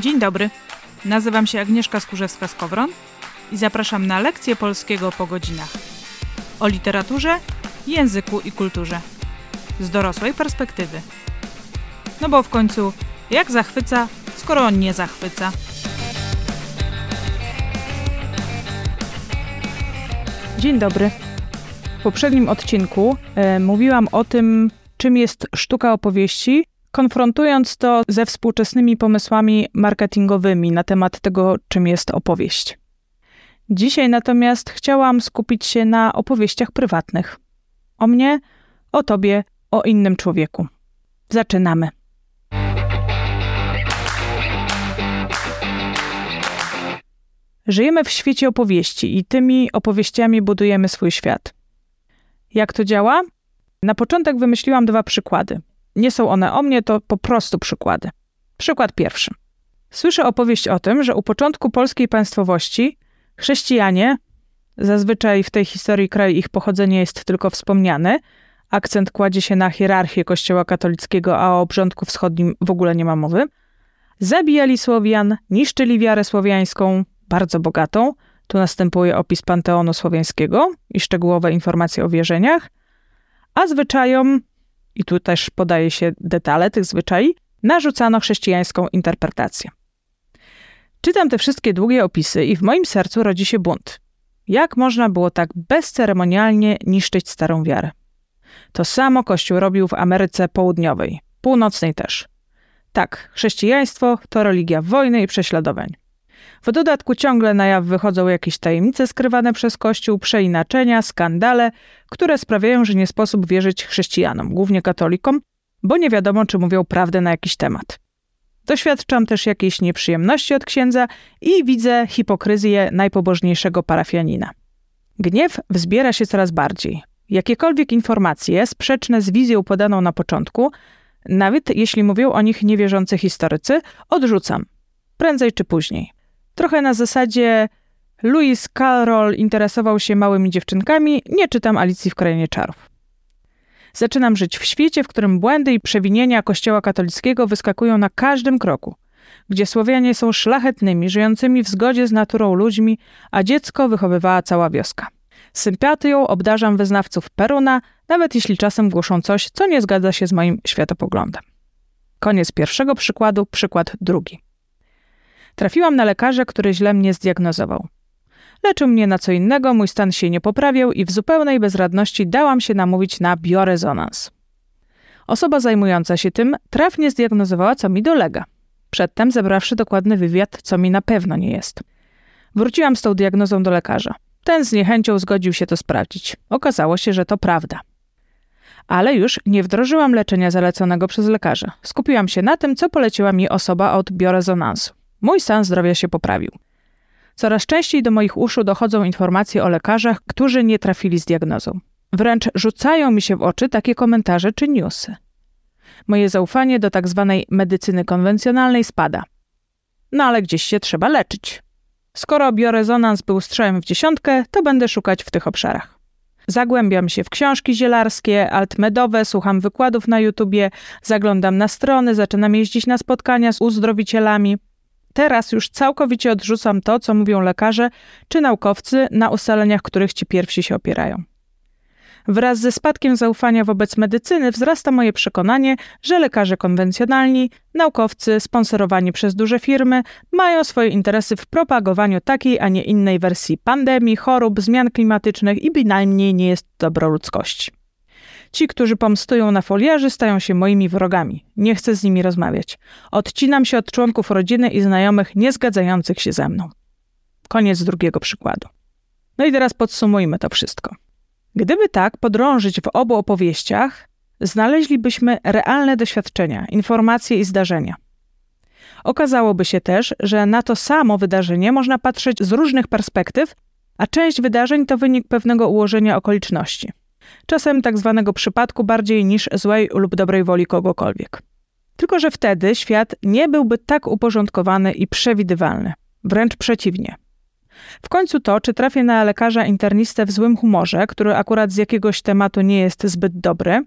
Dzień dobry. Nazywam się Agnieszka Skurzewska-Skowron i zapraszam na lekcję polskiego po godzinach. O literaturze, języku i kulturze. Z dorosłej perspektywy. No bo w końcu, jak zachwyca, skoro on nie zachwyca? Dzień dobry. W poprzednim odcinku e, mówiłam o tym, czym jest sztuka opowieści, konfrontując to ze współczesnymi pomysłami marketingowymi na temat tego, czym jest opowieść. Dzisiaj natomiast chciałam skupić się na opowieściach prywatnych. O mnie, o tobie, o innym człowieku. Zaczynamy. Żyjemy w świecie opowieści i tymi opowieściami budujemy swój świat. Jak to działa? Na początek wymyśliłam dwa przykłady. Nie są one o mnie, to po prostu przykłady. Przykład pierwszy. Słyszę opowieść o tym, że u początku polskiej państwowości chrześcijanie, zazwyczaj w tej historii kraju ich pochodzenie jest tylko wspomniane, akcent kładzie się na hierarchię Kościoła katolickiego, a o obrządku wschodnim w ogóle nie ma mowy, zabijali Słowian, niszczyli wiarę słowiańską, bardzo bogatą. Tu następuje opis panteonu słowiańskiego i szczegółowe informacje o wierzeniach, a zwyczajom, i tu też podaje się detale tych zwyczai, narzucano chrześcijańską interpretację. Czytam te wszystkie długie opisy i w moim sercu rodzi się bunt. Jak można było tak bezceremonialnie niszczyć starą wiarę? To samo Kościół robił w Ameryce Południowej, północnej też. Tak, chrześcijaństwo to religia wojny i prześladowań. W dodatku ciągle na jaw wychodzą jakieś tajemnice skrywane przez Kościół, przeinaczenia, skandale, które sprawiają, że nie sposób wierzyć chrześcijanom, głównie katolikom, bo nie wiadomo, czy mówią prawdę na jakiś temat. Doświadczam też jakiejś nieprzyjemności od księdza i widzę hipokryzję najpobożniejszego parafianina. Gniew wzbiera się coraz bardziej. Jakiekolwiek informacje sprzeczne z wizją podaną na początku, nawet jeśli mówią o nich niewierzący historycy, odrzucam. Prędzej czy później. Trochę na zasadzie Louis Carroll interesował się małymi dziewczynkami, nie czytam Alicji w Krainie Czarów. Zaczynam żyć w świecie, w którym błędy i przewinienia Kościoła katolickiego wyskakują na każdym kroku, gdzie Słowianie są szlachetnymi, żyjącymi w zgodzie z naturą ludźmi, a dziecko wychowywała cała wioska. Sympatią obdarzam wyznawców Peruna, nawet jeśli czasem głoszą coś, co nie zgadza się z moim światopoglądem. Koniec pierwszego przykładu, przykład drugi. Trafiłam na lekarza, który źle mnie zdiagnozował. Leczył mnie na co innego, mój stan się nie poprawiał i w zupełnej bezradności dałam się namówić na biorezonans. Osoba zajmująca się tym trafnie zdiagnozowała, co mi dolega. Przedtem zebrawszy dokładny wywiad, co mi na pewno nie jest. Wróciłam z tą diagnozą do lekarza. Ten z niechęcią zgodził się to sprawdzić. Okazało się, że to prawda. Ale już nie wdrożyłam leczenia zaleconego przez lekarza. Skupiłam się na tym, co poleciła mi osoba od biorezonansu. Mój stan zdrowia się poprawił. Coraz częściej do moich uszu dochodzą informacje o lekarzach, którzy nie trafili z diagnozą. Wręcz rzucają mi się w oczy takie komentarze czy newsy. Moje zaufanie do tak zwanej medycyny konwencjonalnej spada. No ale gdzieś się trzeba leczyć. Skoro biorezonans był strzałem w dziesiątkę, to będę szukać w tych obszarach. Zagłębiam się w książki zielarskie, altmedowe, słucham wykładów na YouTubie, zaglądam na strony, zaczynam jeździć na spotkania z uzdrowicielami. Teraz już całkowicie odrzucam to, co mówią lekarze czy naukowcy, na ustaleniach których ci pierwsi się opierają. Wraz ze spadkiem zaufania wobec medycyny wzrasta moje przekonanie, że lekarze konwencjonalni, naukowcy sponsorowani przez duże firmy mają swoje interesy w propagowaniu takiej, a nie innej wersji pandemii, chorób, zmian klimatycznych i bynajmniej nie jest dobro ludzkości. Ci, którzy pomstują na foliarzy, stają się moimi wrogami. Nie chcę z nimi rozmawiać. Odcinam się od członków rodziny i znajomych nie zgadzających się ze mną. Koniec drugiego przykładu. No i teraz podsumujmy to wszystko. Gdyby tak podrążyć w obu opowieściach, znaleźlibyśmy realne doświadczenia, informacje i zdarzenia. Okazałoby się też, że na to samo wydarzenie można patrzeć z różnych perspektyw, a część wydarzeń to wynik pewnego ułożenia okoliczności czasem tak zwanego przypadku bardziej niż złej lub dobrej woli kogokolwiek. Tylko, że wtedy świat nie byłby tak uporządkowany i przewidywalny. Wręcz przeciwnie. W końcu to, czy trafię na lekarza internistę w złym humorze, który akurat z jakiegoś tematu nie jest zbyt dobry,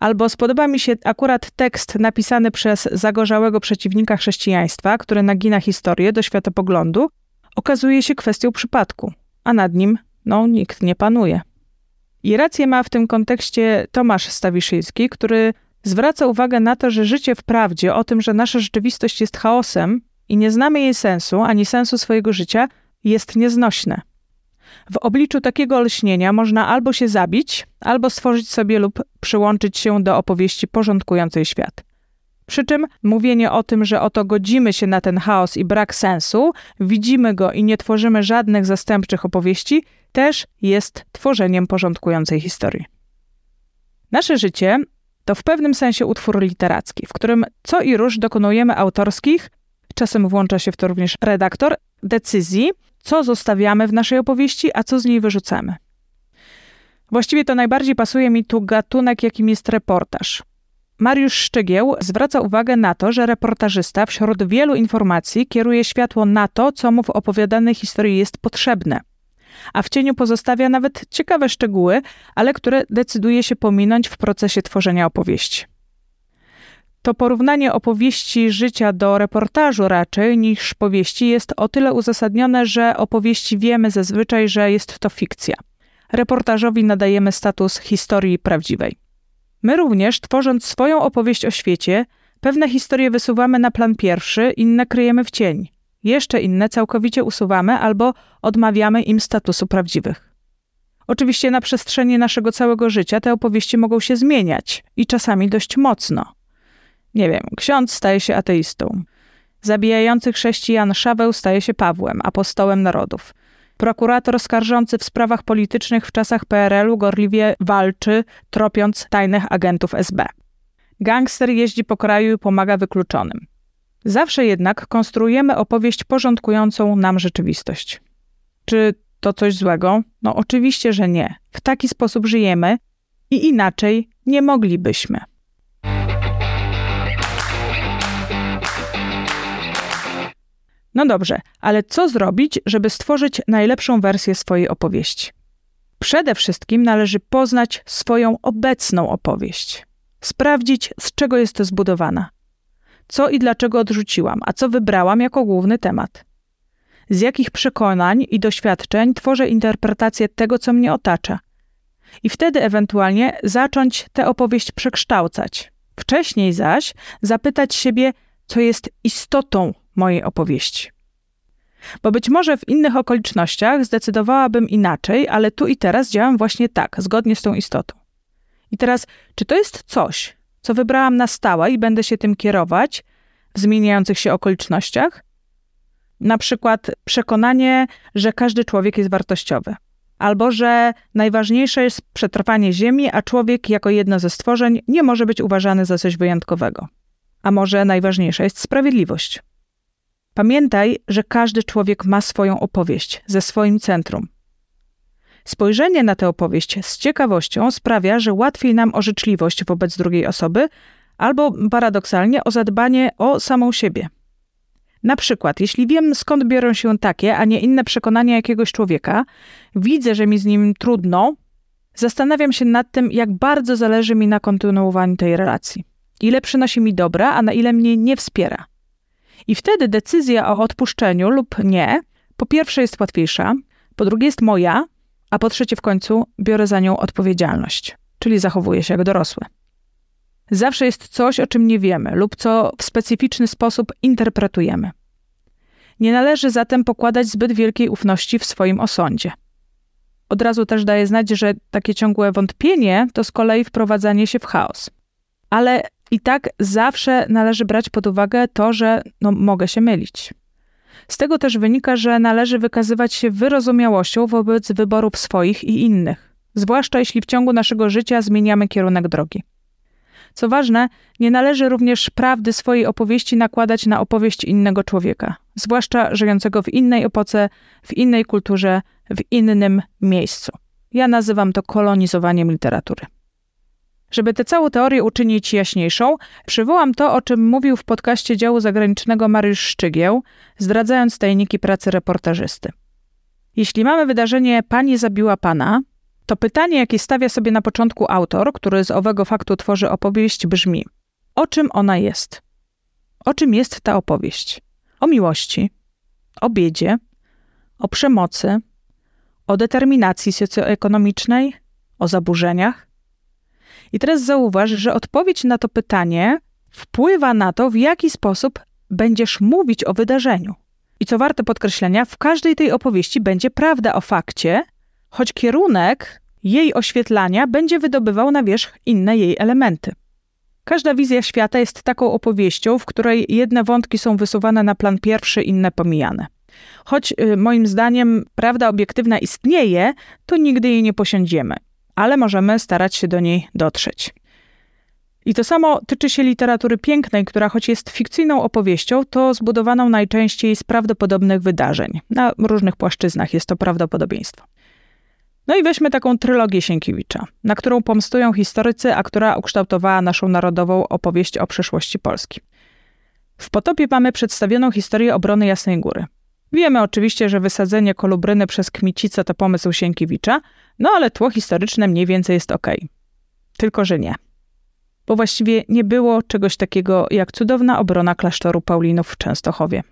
Albo spodoba mi się akurat tekst napisany przez zagorzałego przeciwnika chrześcijaństwa, który nagina historię do światopoglądu, okazuje się kwestią przypadku, a nad nim, no, nikt nie panuje. I rację ma w tym kontekście Tomasz Stawiszyński, który zwraca uwagę na to, że życie w prawdzie, o tym, że nasza rzeczywistość jest chaosem i nie znamy jej sensu, ani sensu swojego życia, jest nieznośne. W obliczu takiego olśnienia można albo się zabić, albo stworzyć sobie lub przyłączyć się do opowieści porządkującej świat. Przy czym mówienie o tym, że oto godzimy się na ten chaos i brak sensu, widzimy go i nie tworzymy żadnych zastępczych opowieści, też jest tworzeniem porządkującej historii. Nasze życie to w pewnym sensie utwór literacki, w którym co i róż dokonujemy autorskich, czasem włącza się w to również redaktor, decyzji, co zostawiamy w naszej opowieści, a co z niej wyrzucamy. Właściwie to najbardziej pasuje mi tu gatunek, jakim jest reportaż. Mariusz Szczygieł zwraca uwagę na to, że reportażysta wśród wielu informacji kieruje światło na to, co mu w opowiadanej historii jest potrzebne, a w cieniu pozostawia nawet ciekawe szczegóły, ale które decyduje się pominąć w procesie tworzenia opowieści. To porównanie opowieści życia do reportażu raczej niż powieści jest o tyle uzasadnione, że opowieści wiemy zazwyczaj, że jest to fikcja. Reportażowi nadajemy status historii prawdziwej. My również, tworząc swoją opowieść o świecie, pewne historie wysuwamy na plan pierwszy, inne kryjemy w cień. Jeszcze inne całkowicie usuwamy albo odmawiamy im statusu prawdziwych. Oczywiście na przestrzeni naszego całego życia te opowieści mogą się zmieniać i czasami dość mocno. Nie wiem, ksiądz staje się ateistą. Zabijający chrześcijan Szaweł staje się Pawłem, apostołem narodów. Prokurator skarżący w sprawach politycznych w czasach PRL-u gorliwie walczy, tropiąc tajnych agentów SB. Gangster jeździ po kraju i pomaga wykluczonym. Zawsze jednak konstruujemy opowieść porządkującą nam rzeczywistość. Czy to coś złego? No oczywiście, że nie. W taki sposób żyjemy i inaczej nie moglibyśmy. No dobrze, ale co zrobić, żeby stworzyć najlepszą wersję swojej opowieści? Przede wszystkim należy poznać swoją obecną opowieść. Sprawdzić, z czego jest zbudowana. Co i dlaczego odrzuciłam, a co wybrałam jako główny temat. Z jakich przekonań i doświadczeń tworzę interpretację tego, co mnie otacza. I wtedy ewentualnie zacząć tę opowieść przekształcać. Wcześniej zaś zapytać siebie, co jest istotą mojej opowieści. Bo być może w innych okolicznościach zdecydowałabym inaczej, ale tu i teraz działam właśnie tak, zgodnie z tą istotą. I teraz, czy to jest coś, co wybrałam na stałe i będę się tym kierować w zmieniających się okolicznościach? Na przykład przekonanie, że każdy człowiek jest wartościowy, albo że najważniejsze jest przetrwanie Ziemi, a człowiek jako jedno ze stworzeń nie może być uważany za coś wyjątkowego. A może najważniejsza jest sprawiedliwość. Pamiętaj, że każdy człowiek ma swoją opowieść ze swoim centrum. Spojrzenie na tę opowieść z ciekawością sprawia, że łatwiej nam o życzliwość wobec drugiej osoby, albo paradoksalnie o zadbanie o samą siebie. Na przykład, jeśli wiem skąd biorą się takie, a nie inne przekonania jakiegoś człowieka, widzę, że mi z nim trudno, zastanawiam się nad tym, jak bardzo zależy mi na kontynuowaniu tej relacji. Ile przynosi mi dobra, a na ile mnie nie wspiera. I wtedy decyzja o odpuszczeniu lub nie, po pierwsze jest łatwiejsza, po drugie jest moja, a po trzecie w końcu biorę za nią odpowiedzialność, czyli zachowuję się jak dorosły. Zawsze jest coś, o czym nie wiemy lub co w specyficzny sposób interpretujemy. Nie należy zatem pokładać zbyt wielkiej ufności w swoim osądzie. Od razu też daję znać, że takie ciągłe wątpienie to z kolei wprowadzanie się w chaos. Ale i tak zawsze należy brać pod uwagę to, że no, mogę się mylić. Z tego też wynika, że należy wykazywać się wyrozumiałością wobec wyborów swoich i innych, zwłaszcza jeśli w ciągu naszego życia zmieniamy kierunek drogi. Co ważne, nie należy również prawdy swojej opowieści nakładać na opowieść innego człowieka, zwłaszcza żyjącego w innej epoce, w innej kulturze, w innym miejscu. Ja nazywam to kolonizowaniem literatury. Żeby tę całą teorię uczynić jaśniejszą, przywołam to, o czym mówił w podcaście działu zagranicznego Mariusz Szczygieł, zdradzając tajniki pracy reportażysty. Jeśli mamy wydarzenie Pani zabiła Pana, To pytanie, jakie stawia sobie na początku autor, który z owego faktu tworzy opowieść, brzmi: O czym ona jest? O czym jest ta opowieść? O miłości, o biedzie, o przemocy, o determinacji socjoekonomicznej, o zaburzeniach? I teraz zauważ, że odpowiedź na to pytanie wpływa na to, w jaki sposób będziesz mówić o wydarzeniu. I co warte podkreślenia, w każdej tej opowieści będzie prawda o fakcie, choć kierunek jej oświetlania będzie wydobywał na wierzch inne jej elementy. Każda wizja świata jest taką opowieścią, w której jedne wątki są wysuwane na plan pierwszy, inne pomijane. Choć y, moim zdaniem prawda obiektywna istnieje, to nigdy jej nie posiądziemy, ale możemy starać się do niej dotrzeć. I to samo tyczy się literatury pięknej, która choć jest fikcyjną opowieścią, to zbudowaną najczęściej z prawdopodobnych wydarzeń. Na różnych płaszczyznach jest to prawdopodobieństwo. No i weźmy taką trylogię Sienkiewicza, na którą pomstują historycy, a która ukształtowała naszą narodową opowieść o przyszłości Polski. W Potopie mamy przedstawioną historię obrony Jasnej Góry. Wiemy oczywiście, że wysadzenie Kolubryny przez Kmicice to pomysł Sienkiewicza, no ale tło historyczne mniej więcej jest ok. Tylko, że nie. Bo właściwie nie było czegoś takiego jak cudowna obrona klasztoru Paulinów w Częstochowie.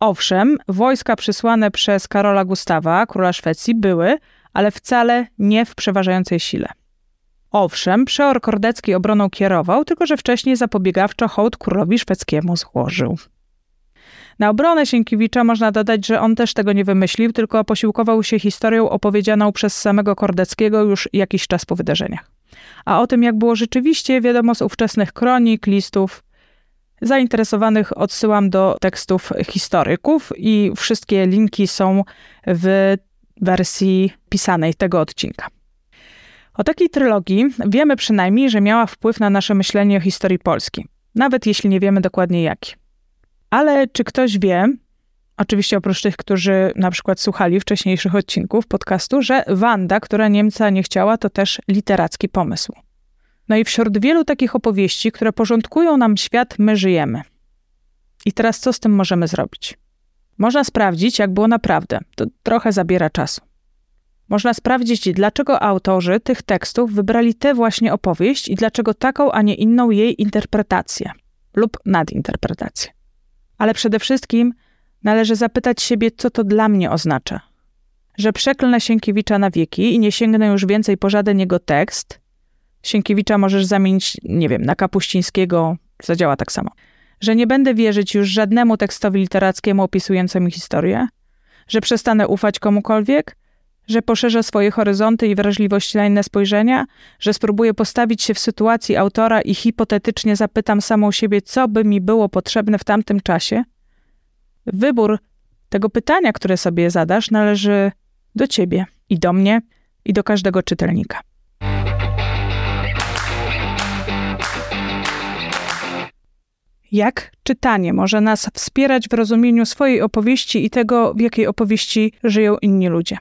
Owszem, wojska przysłane przez Karola Gustawa, króla Szwecji, były, ale wcale nie w przeważającej sile. Owszem, przeor Kordecki obroną kierował, tylko że wcześniej zapobiegawczo hołd królowi szwedzkiemu złożył. Na obronę Sienkiewicza można dodać, że on też tego nie wymyślił, tylko posiłkował się historią opowiedzianą przez samego Kordeckiego już jakiś czas po wydarzeniach. A o tym, jak było rzeczywiście, wiadomo z ówczesnych kronik, listów. Zainteresowanych odsyłam do tekstów historyków i wszystkie linki są w wersji pisanej tego odcinka. O takiej trylogii wiemy przynajmniej, że miała wpływ na nasze myślenie o historii Polski, nawet jeśli nie wiemy dokładnie jaki. Ale czy ktoś wie, oczywiście oprócz tych, którzy na przykład słuchali wcześniejszych odcinków podcastu, że Wanda, która Niemca nie chciała, to też literacki pomysł. No i wśród wielu takich opowieści, które porządkują nam świat, my żyjemy. I teraz co z tym możemy zrobić? Można sprawdzić, jak było naprawdę. To trochę zabiera czasu. Można sprawdzić, dlaczego autorzy tych tekstów wybrali tę właśnie opowieść i dlaczego taką, a nie inną jej interpretację lub nadinterpretację. Ale przede wszystkim należy zapytać siebie, co to dla mnie oznacza. Że przeklnę Sienkiewicza na wieki i nie sięgnę już więcej po żaden jego tekst. Sienkiewicza możesz zamienić, nie wiem, na Kapuścińskiego, zadziała tak samo że nie będę wierzyć już żadnemu tekstowi literackiemu opisującemu historię, że przestanę ufać komukolwiek, że poszerzę swoje horyzonty i wrażliwość na inne spojrzenia, że spróbuję postawić się w sytuacji autora i hipotetycznie zapytam samą siebie, co by mi było potrzebne w tamtym czasie? Wybór tego pytania, które sobie zadasz, należy do ciebie i do mnie i do każdego czytelnika. Jak czytanie może nas wspierać w rozumieniu swojej opowieści i tego, w jakiej opowieści żyją inni ludzie.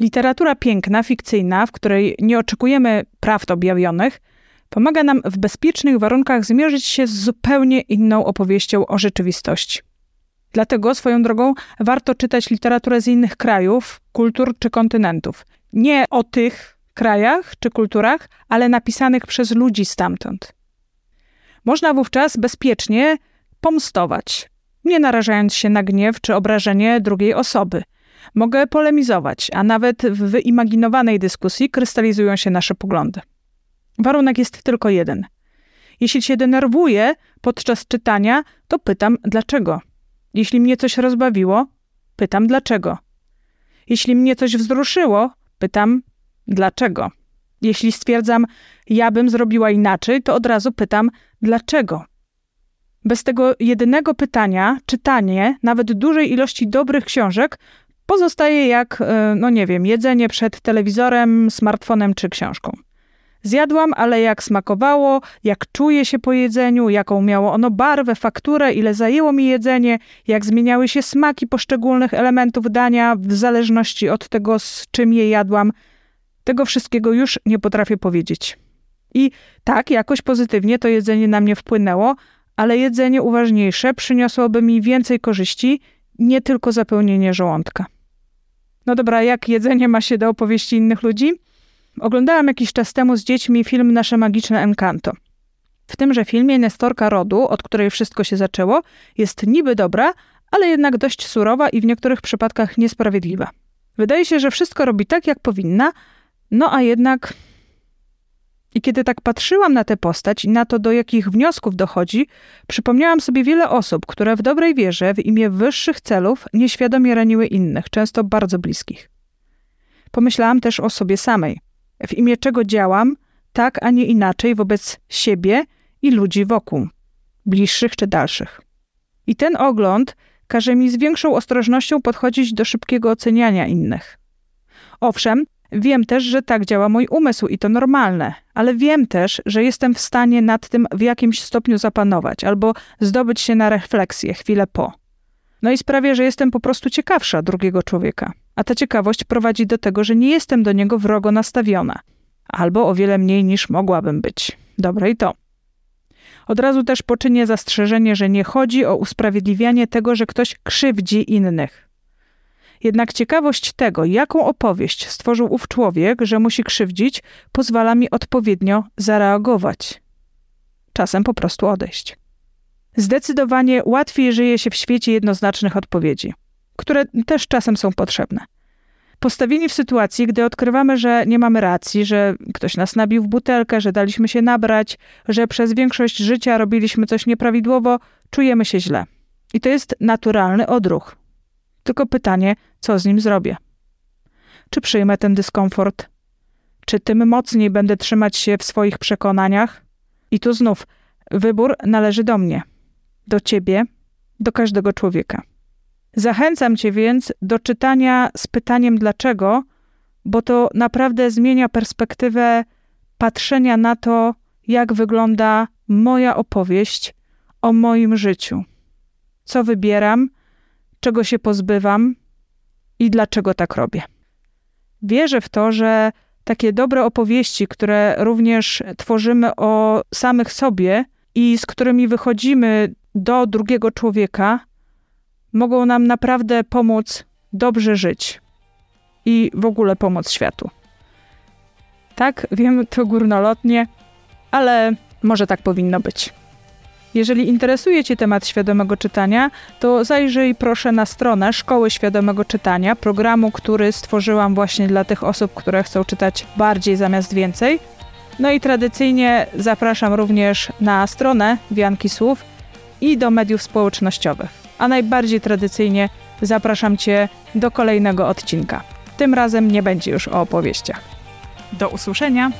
Literatura piękna, fikcyjna, w której nie oczekujemy prawd objawionych, pomaga nam w bezpiecznych warunkach zmierzyć się z zupełnie inną opowieścią o rzeczywistości. Dlatego swoją drogą warto czytać literaturę z innych krajów, kultur czy kontynentów. Nie o tych krajach czy kulturach, ale napisanych przez ludzi stamtąd. Można wówczas bezpiecznie pomstować, nie narażając się na gniew czy obrażenie drugiej osoby. Mogę polemizować, a nawet w wyimaginowanej dyskusji krystalizują się nasze poglądy. Warunek jest tylko jeden. Jeśli się denerwuję podczas czytania, to pytam dlaczego. Jeśli mnie coś rozbawiło, pytam dlaczego. Jeśli mnie coś wzruszyło, pytam dlaczego. Jeśli stwierdzam, ja bym zrobiła inaczej, to od razu pytam, dlaczego? Bez tego jedynego pytania, czytanie nawet dużej ilości dobrych książek pozostaje jak, e, no nie wiem, jedzenie przed telewizorem, smartfonem czy książką. Zjadłam, ale jak smakowało, jak czuję się po jedzeniu, jaką miało ono barwę, fakturę, ile zajęło mi jedzenie, jak zmieniały się smaki poszczególnych elementów dania w zależności od tego, z czym je jadłam – tego wszystkiego już nie potrafię powiedzieć. I tak, jakoś pozytywnie to jedzenie na mnie wpłynęło, ale jedzenie uważniejsze przyniosłoby mi więcej korzyści, nie tylko zapełnienie żołądka. No dobra, jak jedzenie ma się do opowieści innych ludzi? Oglądałam jakiś czas temu z dziećmi film Nasze Magiczne Encanto. W tymże filmie Nestorka rodu, od której wszystko się zaczęło, jest niby dobra, ale jednak dość surowa i w niektórych przypadkach niesprawiedliwa. Wydaje się, że wszystko robi tak, jak powinna, no a jednak. I kiedy tak patrzyłam na tę postać i na to, do jakich wniosków dochodzi, przypomniałam sobie wiele osób, które w dobrej wierze, w imię wyższych celów, nieświadomie raniły innych, często bardzo bliskich. Pomyślałam też o sobie samej. W imię czego działam, tak, a nie inaczej wobec siebie i ludzi wokół, bliższych czy dalszych. I ten ogląd każe mi z większą ostrożnością podchodzić do szybkiego oceniania innych. Owszem, wiem też, że tak działa mój umysł i to normalne, ale wiem też, że jestem w stanie nad tym w jakimś stopniu zapanować albo zdobyć się na refleksję chwilę po. No i sprawia, że jestem po prostu ciekawsza drugiego człowieka. A ta ciekawość prowadzi do tego, że nie jestem do niego wrogo nastawiona, albo o wiele mniej niż mogłabym być. Dobre i to. Od razu też poczynię zastrzeżenie, że nie chodzi o usprawiedliwianie tego, że ktoś krzywdzi innych. Jednak ciekawość tego, jaką opowieść stworzył ów człowiek, że musi krzywdzić, pozwala mi odpowiednio zareagować. Czasem po prostu odejść. Zdecydowanie łatwiej żyje się w świecie jednoznacznych odpowiedzi, które też czasem są potrzebne postawieni w sytuacji, gdy odkrywamy, że nie mamy racji, że ktoś nas nabił w butelkę, że daliśmy się nabrać, że przez większość życia robiliśmy coś nieprawidłowo, czujemy się źle. I to jest naturalny odruch. Tylko pytanie, co z nim zrobię? Czy przyjmę ten dyskomfort? Czy tym mocniej będę trzymać się w swoich przekonaniach? I tu znów wybór należy do mnie, do ciebie, do każdego człowieka. Zachęcam Cię więc do czytania z pytaniem dlaczego, bo to naprawdę zmienia perspektywę patrzenia na to, jak wygląda moja opowieść o moim życiu. Co wybieram, czego się pozbywam i dlaczego tak robię. Wierzę w to, że takie dobre opowieści, które również tworzymy o samych sobie i z którymi wychodzimy do drugiego człowieka, mogą nam naprawdę pomóc dobrze żyć i w ogóle pomóc światu. Tak, wiem to górnolotnie, ale może tak powinno być. Jeżeli interesuje Cię temat świadomego czytania, to zajrzyj proszę na stronę Szkoły Świadomego Czytania, programu, który stworzyłam właśnie dla tych osób, które chcą czytać bardziej zamiast więcej. No i tradycyjnie zapraszam również na stronę Wianki Słów i do mediów społecznościowych a najbardziej tradycyjnie zapraszam Cię do kolejnego odcinka. Tym razem nie będzie już o opowieściach. Do usłyszenia!